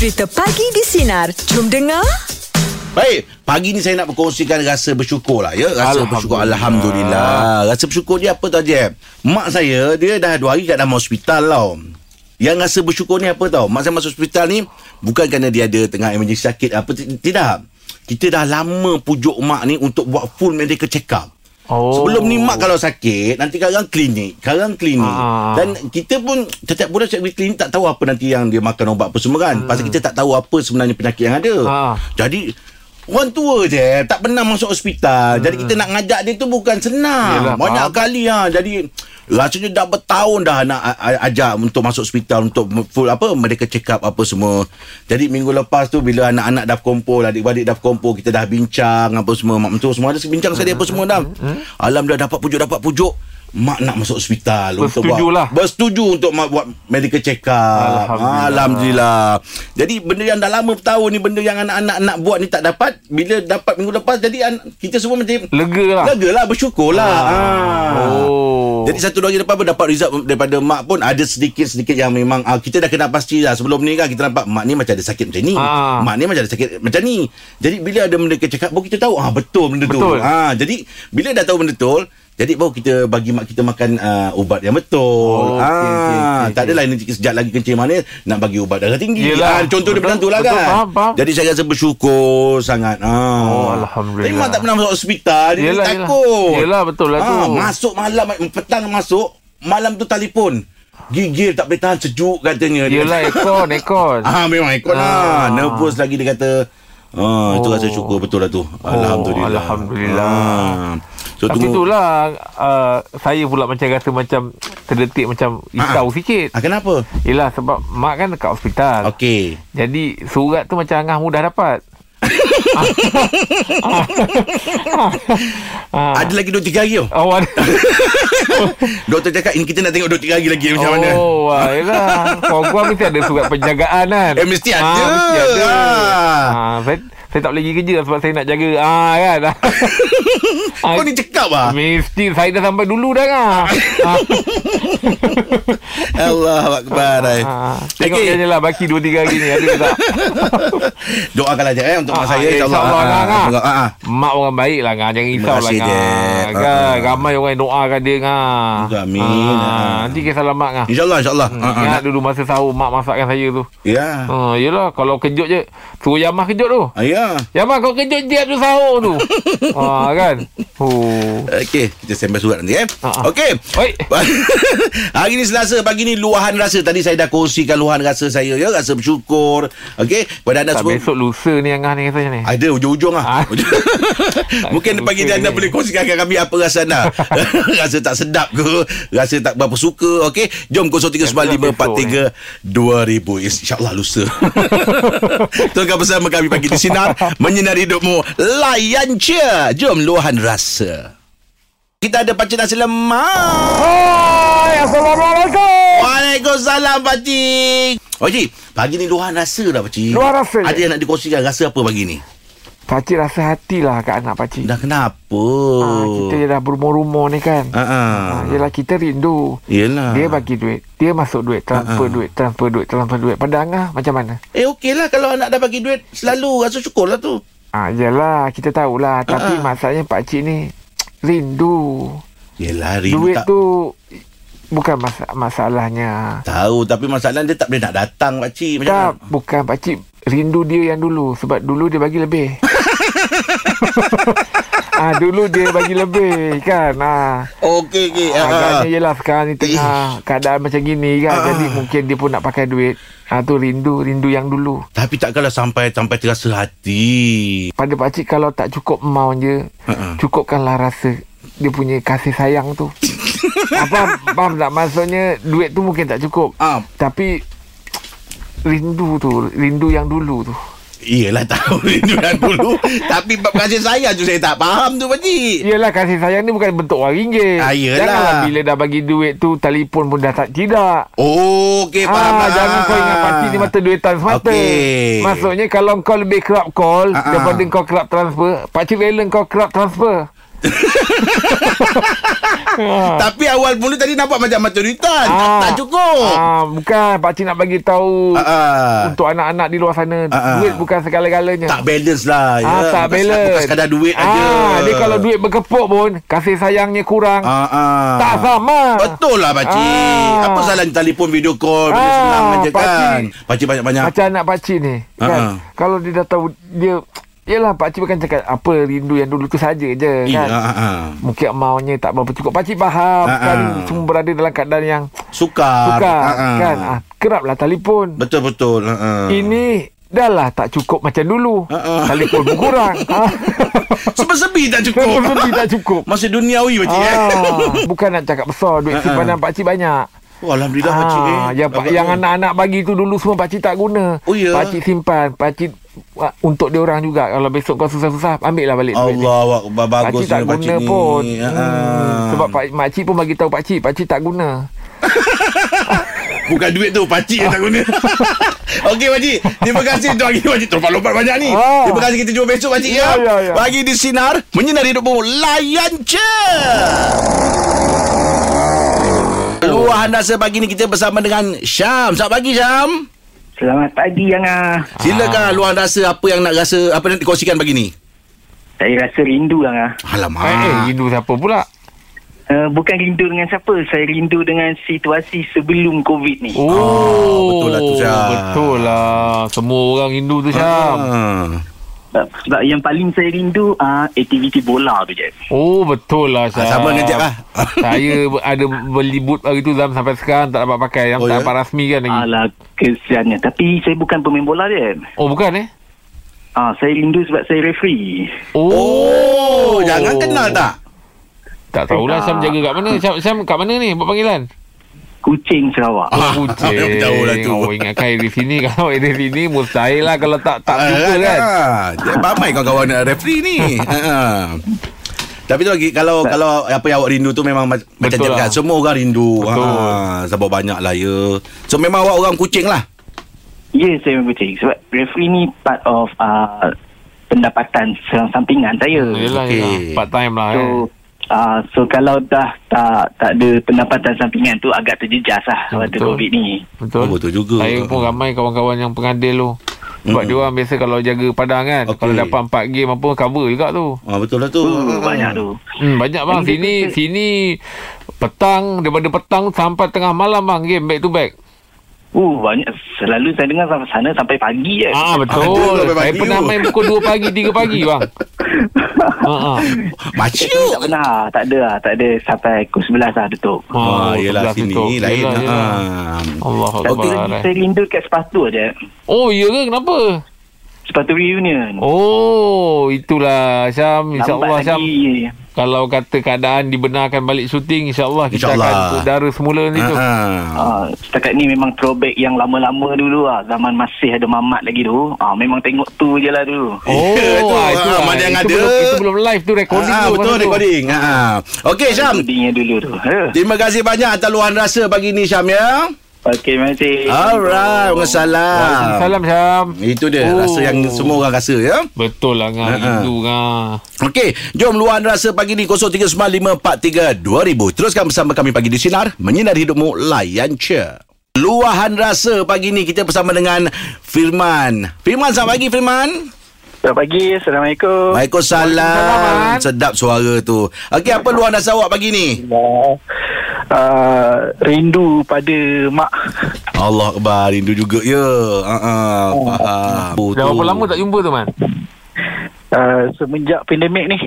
Cerita Pagi di Sinar. Jom dengar. Baik, pagi ni saya nak berkongsikan rasa bersyukur lah ya. Rasa Alhamdulillah. bersyukur Alhamdulillah. Rasa bersyukur dia apa tau Jeb? Mak saya dia dah dua hari kat dalam hospital tau. Yang rasa bersyukur ni apa tau? Mak saya masuk hospital ni bukan kerana dia ada tengah emergency sakit apa tidak. Kita dah lama pujuk mak ni untuk buat full medical check up. Oh. Sebelum ni mak kalau sakit Nanti kadang klinik Kadang klinik Ah. Dan kita pun Setiap bulan setiap klinik Tak tahu apa nanti yang dia makan ubat apa semua kan hmm. Pasal kita tak tahu Apa sebenarnya penyakit yang ada Ah. Jadi Orang tua je Tak pernah masuk hospital hmm. Jadi kita nak ngajak dia tu Bukan senang Yelah, Banyak faham. kali ha. Jadi Rasanya dah bertahun dah Nak ajak Untuk masuk hospital Untuk full apa Medical check up Apa semua Jadi minggu lepas tu Bila anak-anak dah kumpul Adik-adik dah kumpul Kita dah bincang Apa semua Mak mentua semua Ada bincang sekali apa semua dah Alhamdulillah dapat pujuk Dapat pujuk Mak nak masuk hospital untuk buat, lah. Bersetuju untuk mak buat medical check up Alhamdulillah. Alhamdulillah Jadi benda yang dah lama bertahun ni Benda yang anak-anak nak buat ni tak dapat Bila dapat minggu lepas Jadi kita semua macam Lega lah. Lega lah bersyukur lah ah. Oh. Jadi satu dua hari lepas pun dapat result daripada mak pun ada sedikit-sedikit yang memang ah, kita dah kena pasti lah sebelum ni kan kita nampak mak ni macam ada sakit macam ni. Ah. Mak ni macam ada sakit macam ni. Jadi bila ada benda cakap baru kita tahu ah betul benda tu. Betul. Ah jadi bila dah tahu benda betul jadi baru kita bagi mak kita makan uh, ubat yang betul. Oh, okey, okey, ah, okey, tak adalah sejak lagi kencing mana nak bagi ubat darah tinggi. Yelah. Ah, contoh dia Betul, macam tu lah betul, kan. faham, faham. Jadi saya rasa bersyukur sangat. Ah. Oh, Alhamdulillah. Tapi mak tak pernah masuk hospital, dia Yelah, yelah. takut. Yelah, betul lah tu. Ah, masuk malam petang masuk, malam tu telefon. Gigil tak boleh tahan sejuk katanya. Dia- Yelah aircon, aircon. Ah memang ikut lah. Ah. Nervous lagi dia kata. Ah, itu Oh. rasa syukur betul lah tu. Alhamdulillah. Alhamdulillah. Ah. So Tapi tunggu. itulah uh, Saya pula macam rasa macam Terdetik macam Risau sikit Ah, kenapa? Yelah sebab Mak kan dekat hospital Okey. Jadi surat tu macam Angah mudah dapat ah. Ada lagi 2 3 hari tau. Oh ada Doktor cakap ini kita nak tengok 2 3 hari lagi macam mana. Oh wah, yelah Program mesti ada surat penjagaan kan Eh mesti ada. ah, Mesti ada Ah. ah, saya, tak boleh pergi kerja Sebab saya nak jaga ah, kan ah, Kau ni cekap ah. Mesti saya dah sampai dulu dah kan ah, Allah akbar. ai. ah, Tengok okay. je lah Baki 2-3 hari ni Ada tak Doakan aja eh untuk mak Ah, saya eh, insya-Allah. insyaAllah, Ah, Angah. semoga- ah, ah. Mak orang baik lah Ngah. Jangan risau lah. Dad. Kan? Ah. Ramai orang yang doakan dia Ngah. Amin. Ah, Ah. Nanti kisah lah Mak Ngah. InsyaAllah insyaAllah. Hmm, Ah, ah, Ingat dulu masa sahur Mak masakkan saya tu. Ya. Ha, yelah kalau kejut je Suruh Yamah kejut tu Ah, ya. Yamah kau kejut tiap tu sahur tu ha, kan oh. Okey, kita sembah surat nanti eh. Ah, ah. Okey. Hari ni Selasa, pagi ni luahan rasa. Tadi saya dah kongsikan luahan rasa saya ya, rasa bersyukur. Okey, pada anda Tak semua. besok lusa ni Angah ni katanya ni Ada ujung-ujung Ah. Mungkin pagi ni anda boleh kongsikan dengan kami apa rasa anda. rasa tak sedap ke, rasa tak berapa suka. Okey, jom 0395432000 insya-Allah lusa. Tunggu bersama kami pagi di sinar menyinari hidupmu. Layan je. Jom luahan rasa. Kita ada Pakcik Nasi Lemak. Hai Assalamualaikum Waalaikumsalam Pakcik. Pakcik, pagi ni luahan rasa dah Pakcik. Luahan rasa, Ada je. yang nak dikongsikan rasa apa pagi ni? Pakcik rasa hatilah kat anak pakcik Dah kenapa? ha, Kita dah berumur-umur ni kan ah. ha, Yelah kita rindu Yelah. Dia bagi duit Dia masuk duit Transfer ah. duit Transfer duit Transfer duit Pada Angah macam mana? Eh okey lah kalau anak dah bagi duit selalu rasa syukur lah tu. Ah, yelah kita tahulah Tapi Ah, ah. masalahnya pakcik ni Rindu Yelah rindu Duit tak tu Bukan mas- masalahnya tahu tapi masalah dia tak boleh nak datang pakcik macam Tak mana? Bukan pakcik Rindu dia yang dulu Sebab dulu dia bagi lebih Ah dulu dia bagi lebih kan? Ah. Okey okey. Ah. agaknya yelah sekarang ni tengah keadaan macam gini kan? Ah. jadi mungkin dia pun nak pakai duit. Ah tu rindu rindu yang dulu. Tapi takkanlah sampai sampai terasa hati. pada pakcik kalau tak cukup mau je Ha-ha. cukupkanlah rasa dia punya kasih sayang tu. Apa faham tak? Maksudnya duit tu mungkin tak cukup. Ah, tapi rindu tu rindu yang dulu tu iyalah tahu rindu dan dulu tapi bab kasih sayang tu saya tak faham tu pakcik. Yelah kasih sayang ni bukan bentuk wang ringgit Ah. Janganlah bila dah bagi duit tu Telefon pun dah tak Tidak Oh, okey faham. Ah, faham. jangan kau ingat pasti ni mata duitan semata. Okey. Maksudnya kalau kau lebih kerap call Ah, ah. daripada kau kerap transfer, pakcik rela kau kerap transfer. Ah. Tapi awal mula tadi nampak macam maturitan. Tak, Ah. tak cukup. Ah, bukan pakcik nak bagi tahu Ah, ah. untuk anak-anak di luar sana Ah, ah. duit bukan segala-galanya. Tak balance lah. Ah, ya. tak Bukan- balance. Bukan sekadar duit ah, aja. Dia kalau duit berkepuk pun kasih sayangnya kurang. Ah, ah. Tak sama. Betul lah pakcik. Ah. Apa salahnya telefon video call benda Ah, senang aja kan. Pakcik banyak-banyak. Macam anak pakcik ni Ah, kan. ah. Kalau dia dah tahu dia Yelah pakcik bukan cakap apa rindu yang dulu tu saja je kan. ah, ah. Mungkin maunya tak berapa cukup. Pakcik faham Ah, kan ah. semua berada dalam keadaan yang Sukar. sukar Ah, ah. kan. Ah, keraplah telefon. Betul-betul. Ah, ah. Ini dah lah tak cukup macam dulu. Ah. Telefon pun kurang. Sepi-sepi tak cukup. Sepi tak cukup. Masih duniawi pakcik eh. Ah, bukan nak cakap besar duit ah. simpanan pakcik banyak. Oh, Alhamdulillah pakcik eh. Ah, yang, pak- yang anak-anak bagi tu dulu semua pakcik tak guna. Oh, ya? Pakcik simpan, pakcik uh, untuk dia orang juga. Kalau besok kau susah-susah, ambil lah balik duit ni. Allah bagus Pakcik tak ni guna pun. ni. Hmm, Ah. sebab pak, makcik pun bagi tahu pakcik, pakcik tak guna. Bukan duit tu Pakcik yang tak guna Okey pakcik Terima kasih tu hari pakcik Terlompat-lompat banyak ni Ah. Terima kasih kita jumpa besok pakcik ya, Ya, ya, ya. Pagi di Sinar Menyinari hidupmu Layan je Luahan rasa pagi ni kita bersama dengan Syam Selamat pagi Syam Selamat pagi Yang ah. Silakan luahan rasa Apa yang nak rasa Apa yang nak dikongsikan pagi ni Saya rasa rindu Yang ah. Alamak Eh, eh, rindu siapa pula? Uh, bukan rindu dengan siapa Saya rindu dengan situasi sebelum COVID ni Oh, betul lah tu, Syam. Betul lah. Semua orang rindu tu, Syam. ah. Sebab, yang paling saya rindu uh, Aktiviti bola tu je Oh, betul lah. Ah, sama dengan Jeb lah. Saya ada beli boot hari tu Zam sampai sekarang tak dapat pakai. Yang Oh, tak ya? dapat rasmi kan lagi. Alah kesiannya Tapi saya bukan pemain bola dia Oh, bukan eh? Ah, Saya rindu sebab saya referee Oh, Oh Jangan kenal tak Tak tahulah Syam jaga kat mana. Syam, Syam kat mana ni buat panggilan? Kucing Sarawak Ah, Oh, kucing. aku tahu lah tu. Oh, ingatkan di sini. Kalau di sini mustahil lah kalau tak tak Ah, jumpa kan. ah. Ramai kawan-kawan referee ni. Ah. Tapi tu lagi kalau kalau apa yang awak rindu tu memang ma- macam Jeb lah. kan semua orang rindu. Betul. Ha sebab banyak lah ya. So memang awak orang kucing lah. Ya saya memang kucing Sebab referee ni part of uh, Pendapatan sampingan saya Yelah, Okey. yelah. Part time lah So eh. Uh, so kalau dah tak tak ada pendapatan sampingan tu agak terjejas lah waktu Betul. COVID ni. Betul. Oh, betul juga. Saya pun ramai kawan-kawan yang pengadil tu. Sebab Mm-mm. dia orang biasa kalau jaga padang kan. Okey. Kalau dapat 4 game apa cover juga tu. Ah betul lah tu. Uh, banyak tu. Hmm, banyak bang. Sini dia- sini petang daripada petang sampai tengah malam bang game back to back. Uh banyak selalu saya dengar sampai sana sampai pagi je. Ah betul. sampai Saya pagi pernah tu. main pukul 2 pagi 3 pagi bang. Ha ah. Macu. tak pernah, tak ada lah, tak ada sampai pukul 11 lah tutup. Ah, yelah 11 sini tutup. lain. Yelah, yelah. Ah. Allah Tapi Akbar. eh. saya rindu kat sepatu aja. Oh, ya ke? Kenapa? Sepatu reunion. Oh, itulah Syam. InsyaAllah Lambat Syam. lagi. Kalau kata keadaan dibenarkan balik syuting, insyaAllah kita InsyaAllah. akan udara semula ni tu. Ah. Ah, setakat ni memang throwback yang lama-lama dulu lah. Zaman masih ada mamat lagi tu. Ah, memang tengok tu je lah dulu. Oh, Ya, tu, ah, itu, ah, mana yang itu ada. Belum, itu belum live tu recording Ah, tu. betul masa tu. recording. Ah. Okey Syam. Dulu tu. Ha. Terima kasih banyak atas luahan rasa pagi ni Syam ya. Okey, terima kasih. Alright, Waalaikumsalam. Waalaikumsalam Syam. Itu dia Oh. rasa yang semua orang rasa ya. Betul lah ngah rindu ngah. Okey, jom luahan rasa pagi ni 0395432000. Teruskan bersama kami pagi di sinar menyinari hidupmu layan je. Luahan rasa pagi ni kita bersama dengan Firman. Firman, selamat pagi Firman. Selamat pagi. Assalamualaikum. Waalaikumsalam. Sedap suara tu. Okey, apa luahan rasa awak pagi ni? Uh, rindu pada mak. Allah Akbar, rindu juga ya. Ha ah, faham. Oh, Dah berapa lama tak jumpa tu man? Uh, semenjak pandemik ni.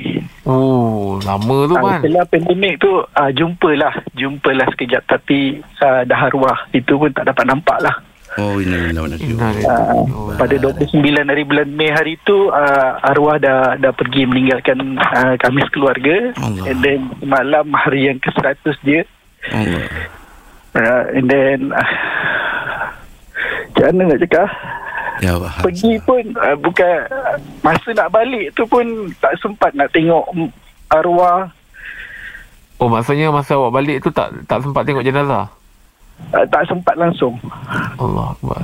Oh, lama tu Uh, man. setelah pandemik tu uh, jumpalah, jumpalah sekejap tapi uh, dah arwah itu pun tak dapat nampak lah. Oh, ini ini Inna. Uh, pada 29 hari bulan Mei hari tu uh, arwah dah dah pergi meninggalkan uh, kami sekeluarga Allah. and then malam hari yang ke-100 dia Allah. uh, and then uh, macam mana nak cakap Ya, faham. pergi pun uh, bukan uh, masa nak balik tu pun tak sempat nak tengok arwah Oh, maksudnya masa awak balik tu tak tak sempat tengok jenazah? uh, tak sempat langsung Allah Akbar.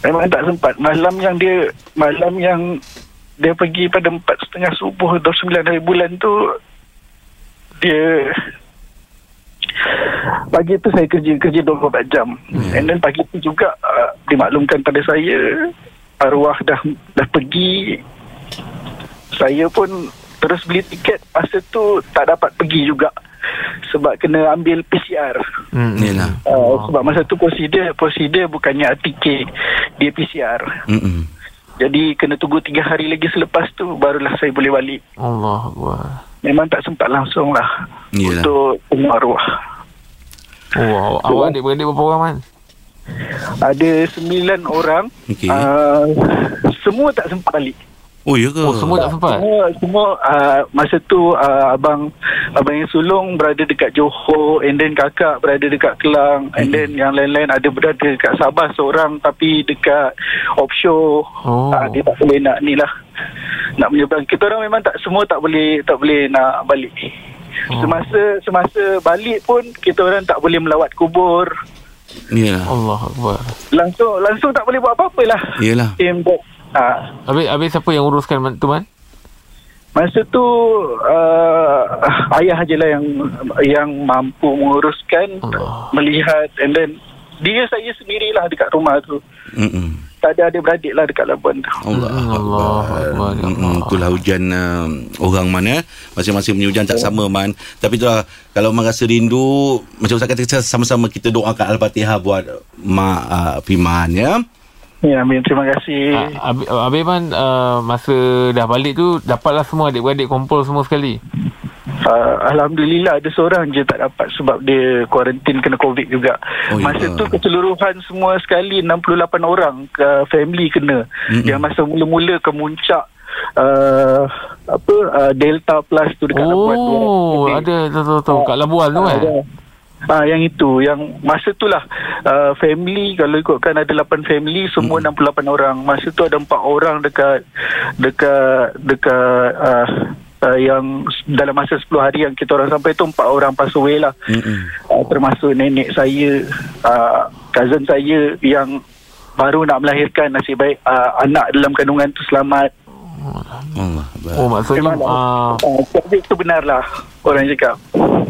memang tak sempat malam yang dia malam yang dia pergi pada empat setengah subuh 29 hari bulan tu dia pagi tu saya kerja kerja 24 jam Hmm. and then pagi tu juga uh, dimaklumkan pada saya arwah dah dah pergi saya pun terus beli tiket masa tu tak dapat pergi juga sebab kena ambil PCR Hmm. Yelah. uh, sebab masa tu prosedur prosedur bukannya RTK dia PCR Mm-mm. jadi kena tunggu tiga hari lagi selepas tu barulah saya boleh balik Allah Akbar. Memang tak sempat langsung lah Yelah. untuk tengok arwah Oh, awak, awak adik-beradik berapa orang man? ada sembilan orang Okey. uh, semua tak sempat balik Oh, ya ke? Oh, semua tak sempat? semua semua uh, masa tu uh, abang abang yang sulung berada dekat Johor and then kakak berada dekat Kelang and then yang lain-lain ada berada dekat Sabah seorang tapi dekat offshore Oh. uh, dia tak boleh nak ni lah nak menyeberang kita orang memang tak semua tak boleh tak boleh nak balik Oh. semasa semasa balik pun kita orang tak boleh melawat kubur Yelah. Allah Akbar. langsung langsung tak boleh buat apa-apa lah Yelah. Tim buat uh, Habis, habis siapa yang uruskan tu man? Masa tu uh, ayah je lah yang yang mampu menguruskan Allah. melihat and then dia saya sendirilah dekat rumah tu. Mm-mm. Tak ada adik-beradik lah dekat Labuan tu. Allah Allah. Allah. Itulah hujan uh, orang mana Masing-masing punya hujan tak sama man Tapi itulah Kalau man rasa rindu Macam Ustaz kata kita Sama-sama kita doakan Al-Fatihah Buat Mak uh, Fiman ya Ya, amin. Terima kasih. Ah, Habis, habis man uh, masa dah balik tu dapatlah semua adik-beradik kumpul semua sekali. Uh, Alhamdulillah ada seorang je tak dapat sebab dia kuarantin kena COVID juga. Oh, Oh, Masa ya. tu keseluruhan semua sekali 68 orang ke family kena. Mm-mm. Yang masa mula-mula kemuncak uh, apa uh, Delta plus tu dekat Labuan tu. Oh, ada tahu tahu tahu kat Labuan tu kan. Ah yang itu yang masa tu lah uh, family kalau ikutkan ada 8 family semua Hmm. 68 orang. Masa tu ada 4 orang dekat dekat dekat uh, uh, yang dalam masa 10 hari yang kita orang sampai tu 4 orang pass away lah. Uh, termasuk nenek saya, uh, cousin saya yang baru nak melahirkan nasib baik uh, anak dalam kandungan tu selamat. Allah Oh maksudnya Memang uh, uh, COVID tu benar lah orang cakap.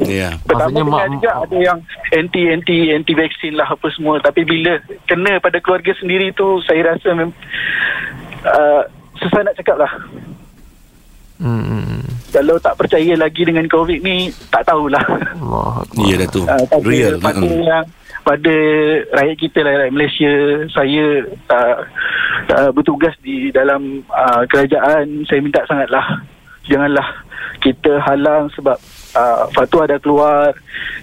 Ya Pertama Maksudnya mak- juga ada yang anti anti anti vaksin lah apa semua tapi bila kena pada keluarga sendiri tu saya rasa mem- uh, susah nak cakap lah hmm, hmm. Kalau tak percaya lagi dengan covid ni tak tahulah. Allah. Ya dah tu. Uh, pada, Real. pada Mm-mm. yang pada rakyat kita lah rakyat Malaysia saya uh, uh, bertugas di dalam uh, kerajaan saya minta sangatlah. Janganlah kita halang sebab uh, fatwa dah keluar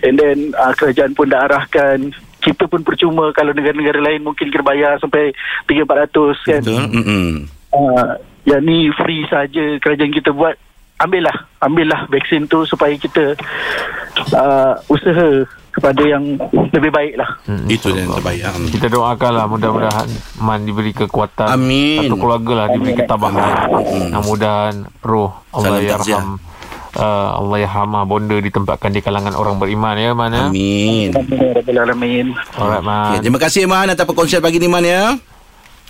and then uh, kerajaan pun dah arahkan. Kita pun percuma kalau negara-negara lain mungkin kena bayar sampai 3-400 kan? Betul. Mm-mm. uh, yang ni free saja kerajaan kita buat ambillah ambillah vaksin tu supaya kita uh, usaha kepada yang lebih baik lah Hmm, Itu yang terbaik mm. Kita doakanlah mudah-mudahan Man diberi kekuatan Amin. Satu keluarga lah diberi ketabahan. Mudah-mudahan roh Allah Salam ya raham uh, Allah ya rahmah bonda ditempatkan di kalangan orang beriman ya Man ya? Amin. Alhamdulillah Alright Man. okay, Terima kasih Man Atas perkongsian pagi ni Man ya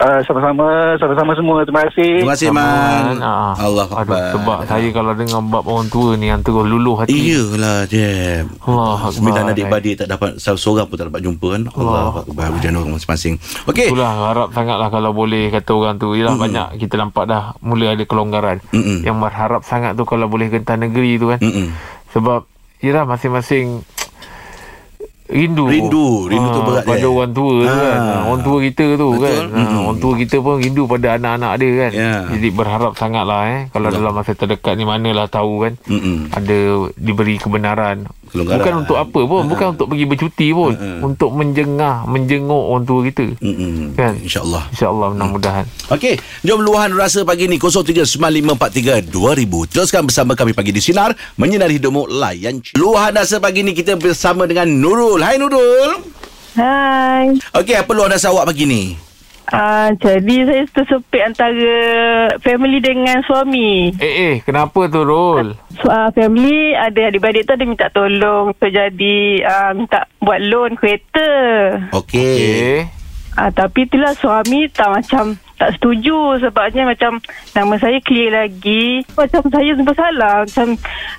uh, sama-sama sama-sama semua. Terima kasih. Terima kasih Man. Ah. Allah Aduh, Akbar. Sebab saya kalau dengar bab orang tua ni Yang terus luluh hati. Iyalah Jeb Allah Akbar Sembilan adik-beradik tak dapat Seorang pun tak dapat jumpa kan? Allah Akbar. Hujan orang masing-masing. Okey. Itulah harap sangatlah kalau boleh kata orang tu. Yalah banyak kita nampak dah mula ada kelonggaran. Mm-mm. Yang berharap sangat tu kalau boleh gentar negeri tu kan? Mm-mm. Sebab Yalah masing-masing Rindu Rindu. Rindu tu Ah, berat, Pada eh. orang tua tu Ah. kan Ah, Orang tua kita tu Betul. kan Mm-mm. Orang tua kita pun rindu pada anak-anak dia kan Ya. Jadi berharap sangatlah eh Kalau Betul. dalam masa terdekat ni manalah tahu kan Mm-mm. Ada diberi kebenaran Kelonggaran. Bukan untuk apa pun Bukan untuk pergi bercuti pun Ha-ha. Untuk menjengah Menjenguk orang tua kita Mm-mm. Kan? InsyaAllah InsyaAllah mudah-mudahan Okey, jom luahan rasa pagi ni 0395432000. Teruskan bersama kami pagi di sinar menyinari hidupmu layan. Luahan rasa pagi ni kita bersama dengan Nurul. Hai Nurul. Hai. Okey, apa luahan rasa awak pagi ni? Uh, jadi saya tersepit antara family dengan suami. Eh eh Kenapa tu So, uh, family ada adik-beradik tu ada minta tolong. So jadi uh, minta buat loan kereta. Okey. Eh Uh, tapi itulah suami tak macam tak setuju sebabnya macam nama saya clear lagi. Macam saya sebab salah. Macam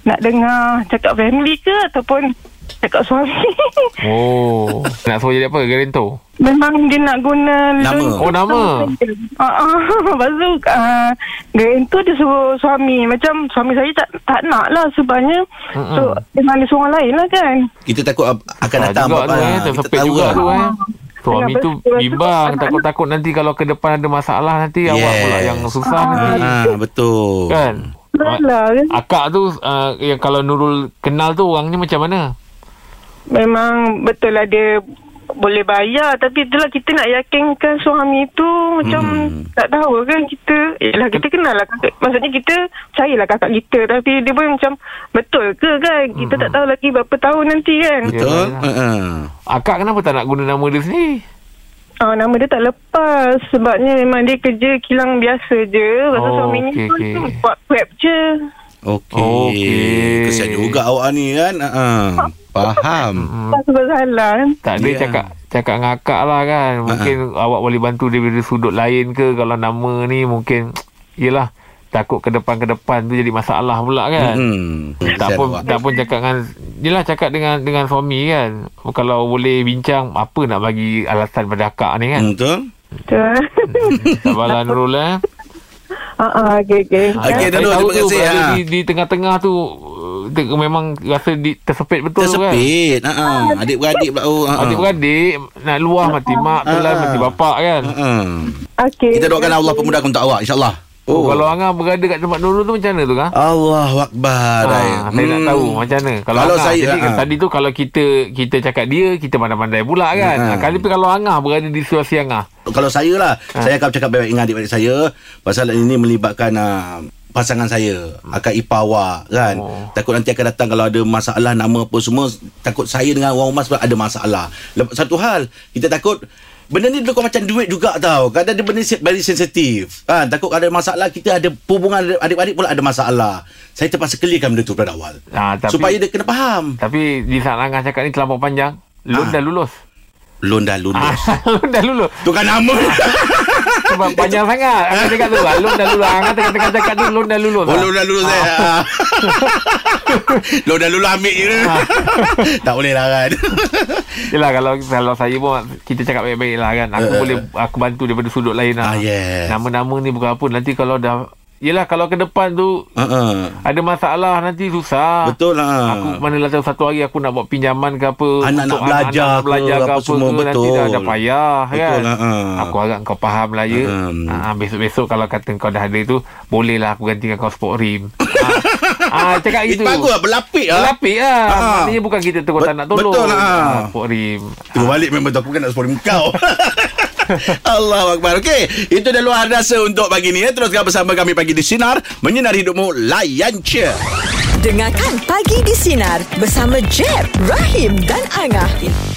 nak dengar cakap family ke ataupun cakap suami. Oh. Nak suruh jadi apa? Garantor? Memang dia nak guna Nama. loan Oh, nama. Ah, ah. Lepas tu uh, Garantor dia suruh suami Macam suami saya tak tak nak lah Sebabnya. So Memang dia seorang lain lah kan Kita takut akan Ah, datang juga apa tu eh. Kita tahu juga lah. tu eh. Suami tu betul- bimbang betul- Takut-takut nanti Kalau ke depan ada masalah Nanti awak Yes. pula yang susah nanti Ah, betul. Kan Salah kan Akak tu uh, Yang kalau Nurul kenal tu Orangnya macam mana Memang betul lah dia boleh bayar tapi itulah kita nak yakinkan suami tu macam Hmm. tak tahu kan kita yalah kita kenal lah kakak maksudnya kita percayalah kakak kita tapi dia pun macam betul ke kan kita tak tahu lagi berapa tahun nanti kan Betul? Ha, ha. Akak kenapa tak nak guna nama dia sendiri Ah, nama dia tak lepas sebabnya memang dia kerja kilang biasa je. Tu Oh, suaminya okey, pun okey. tu buat web je. Okey. Okey. Kesian juga awak ni kan. Ha, ha. Faham. Tak sebab salah kan. Tak ada Ya. cakap Cakap dengan akak lah kan Mungkin awak boleh bantu Dia dari sudut lain ke Kalau nama ni mungkin Yelah Takut ke depan ke depan tu jadi masalah pula kan. Hmm. Tak pun awak. tak pun cakap dengan Yelah cakap dengan dengan suami kan. Kalau boleh bincang apa nak bagi alasan pada akak ni kan. Hmm, Betul? Betul. Tak apalah Nurul eh. Ah, ah, okey, okey. Okey, Saya Nurul, tahu terima tu kasih, ha. di, di tengah-tengah tu uh, te- memang rasa di, tersepit betul tu kan. Tersepit. Ha, ha. Adik-beradik pula. Oh, ha, ha. Adik-beradik nak luah mati mak lah Ah. mati bapak kan. Ha. Okey. Kita doakan Allah pemudahkan untuk awak insyaAllah. Oh, kalau Angah berada kat tempat Nurul tu macam mana tu kan? Allah Akbar. Ha, saya nak tahu macam mana. Kalau, Kalau Angah, saya, jadi kan ha. tadi tu kalau kita kita cakap dia, kita pandai-pandai pula kan. Ha. Ha. Kali tu kalau Angah berada di situasi Angah. Kalau saya lah Ha. Saya akan bercakap baik-baik dengan adik-adik saya Pasal ini melibatkan uh, Pasangan saya Akak ipar awak kan Oh. Takut nanti akan datang Kalau ada masalah Nama apa semua Takut saya dengan orang rumah Sebab ada masalah Satu hal Kita takut Benda ni lebih macam duit juga tau Kadang dia benda very sensitif kan? Takut ada masalah Kita ada hubungan Adik-adik pula ada masalah Saya terpaksa clearkan benda tu pada awal Ha, tapi Supaya dia kena faham tapi di saat Angah cakap ni terlampau panjang. Loan Ha. dah lulus. Loan dah lulus Loan dah lulus. Tu kan nama panjang sangat. Angah cakap tu. Loan dah lulus. Angah tengah-tengah tu loan dah lulus. Oh, lu dah lulus eh. lu dah lulus ambil je. tak boleh lah kan. Yelah kalau kalau saya pun kita cakap baik-baik lah kan. Aku Eh, eh, boleh aku bantu daripada sudut lain lah. Ah, yes. Nama-nama ni bukan apa. Nanti kalau dah Yelah kalau ke depan tu uh-uh. ada masalah nanti susah. Betul lah. Aku manalah tahu satu hari aku nak buat pinjaman ke apa Anak nak untuk belajar anak-anak ke, belajar ke apa apa semua, ke, nanti betul. dah, dah payah Betul kan. lah, ha. Aku harap kau faham lah ya. Hmm. Ha, besok-besok kalau kata kau dah ada tu bolehlah aku gantikan kau sport rim. ha, ha, cakap Itu gitu. bagus lah. Berlapik lah. Berlapik lah. Ha. Maknanya bukan kita terus Bet- tak nak tolong. betul lah. Ha, sport rim. Tu balik memang tu aku kan nak spoiler kau. Allah Akbar. Okey, itu dah luar biasa untuk pagi ni. Ya. Teruskan bersama kami pagi di Sinar. Menyinari hidupmu. Layan je. Dengarkan Pagi di Sinar bersama Jeb, Rahim dan Angah.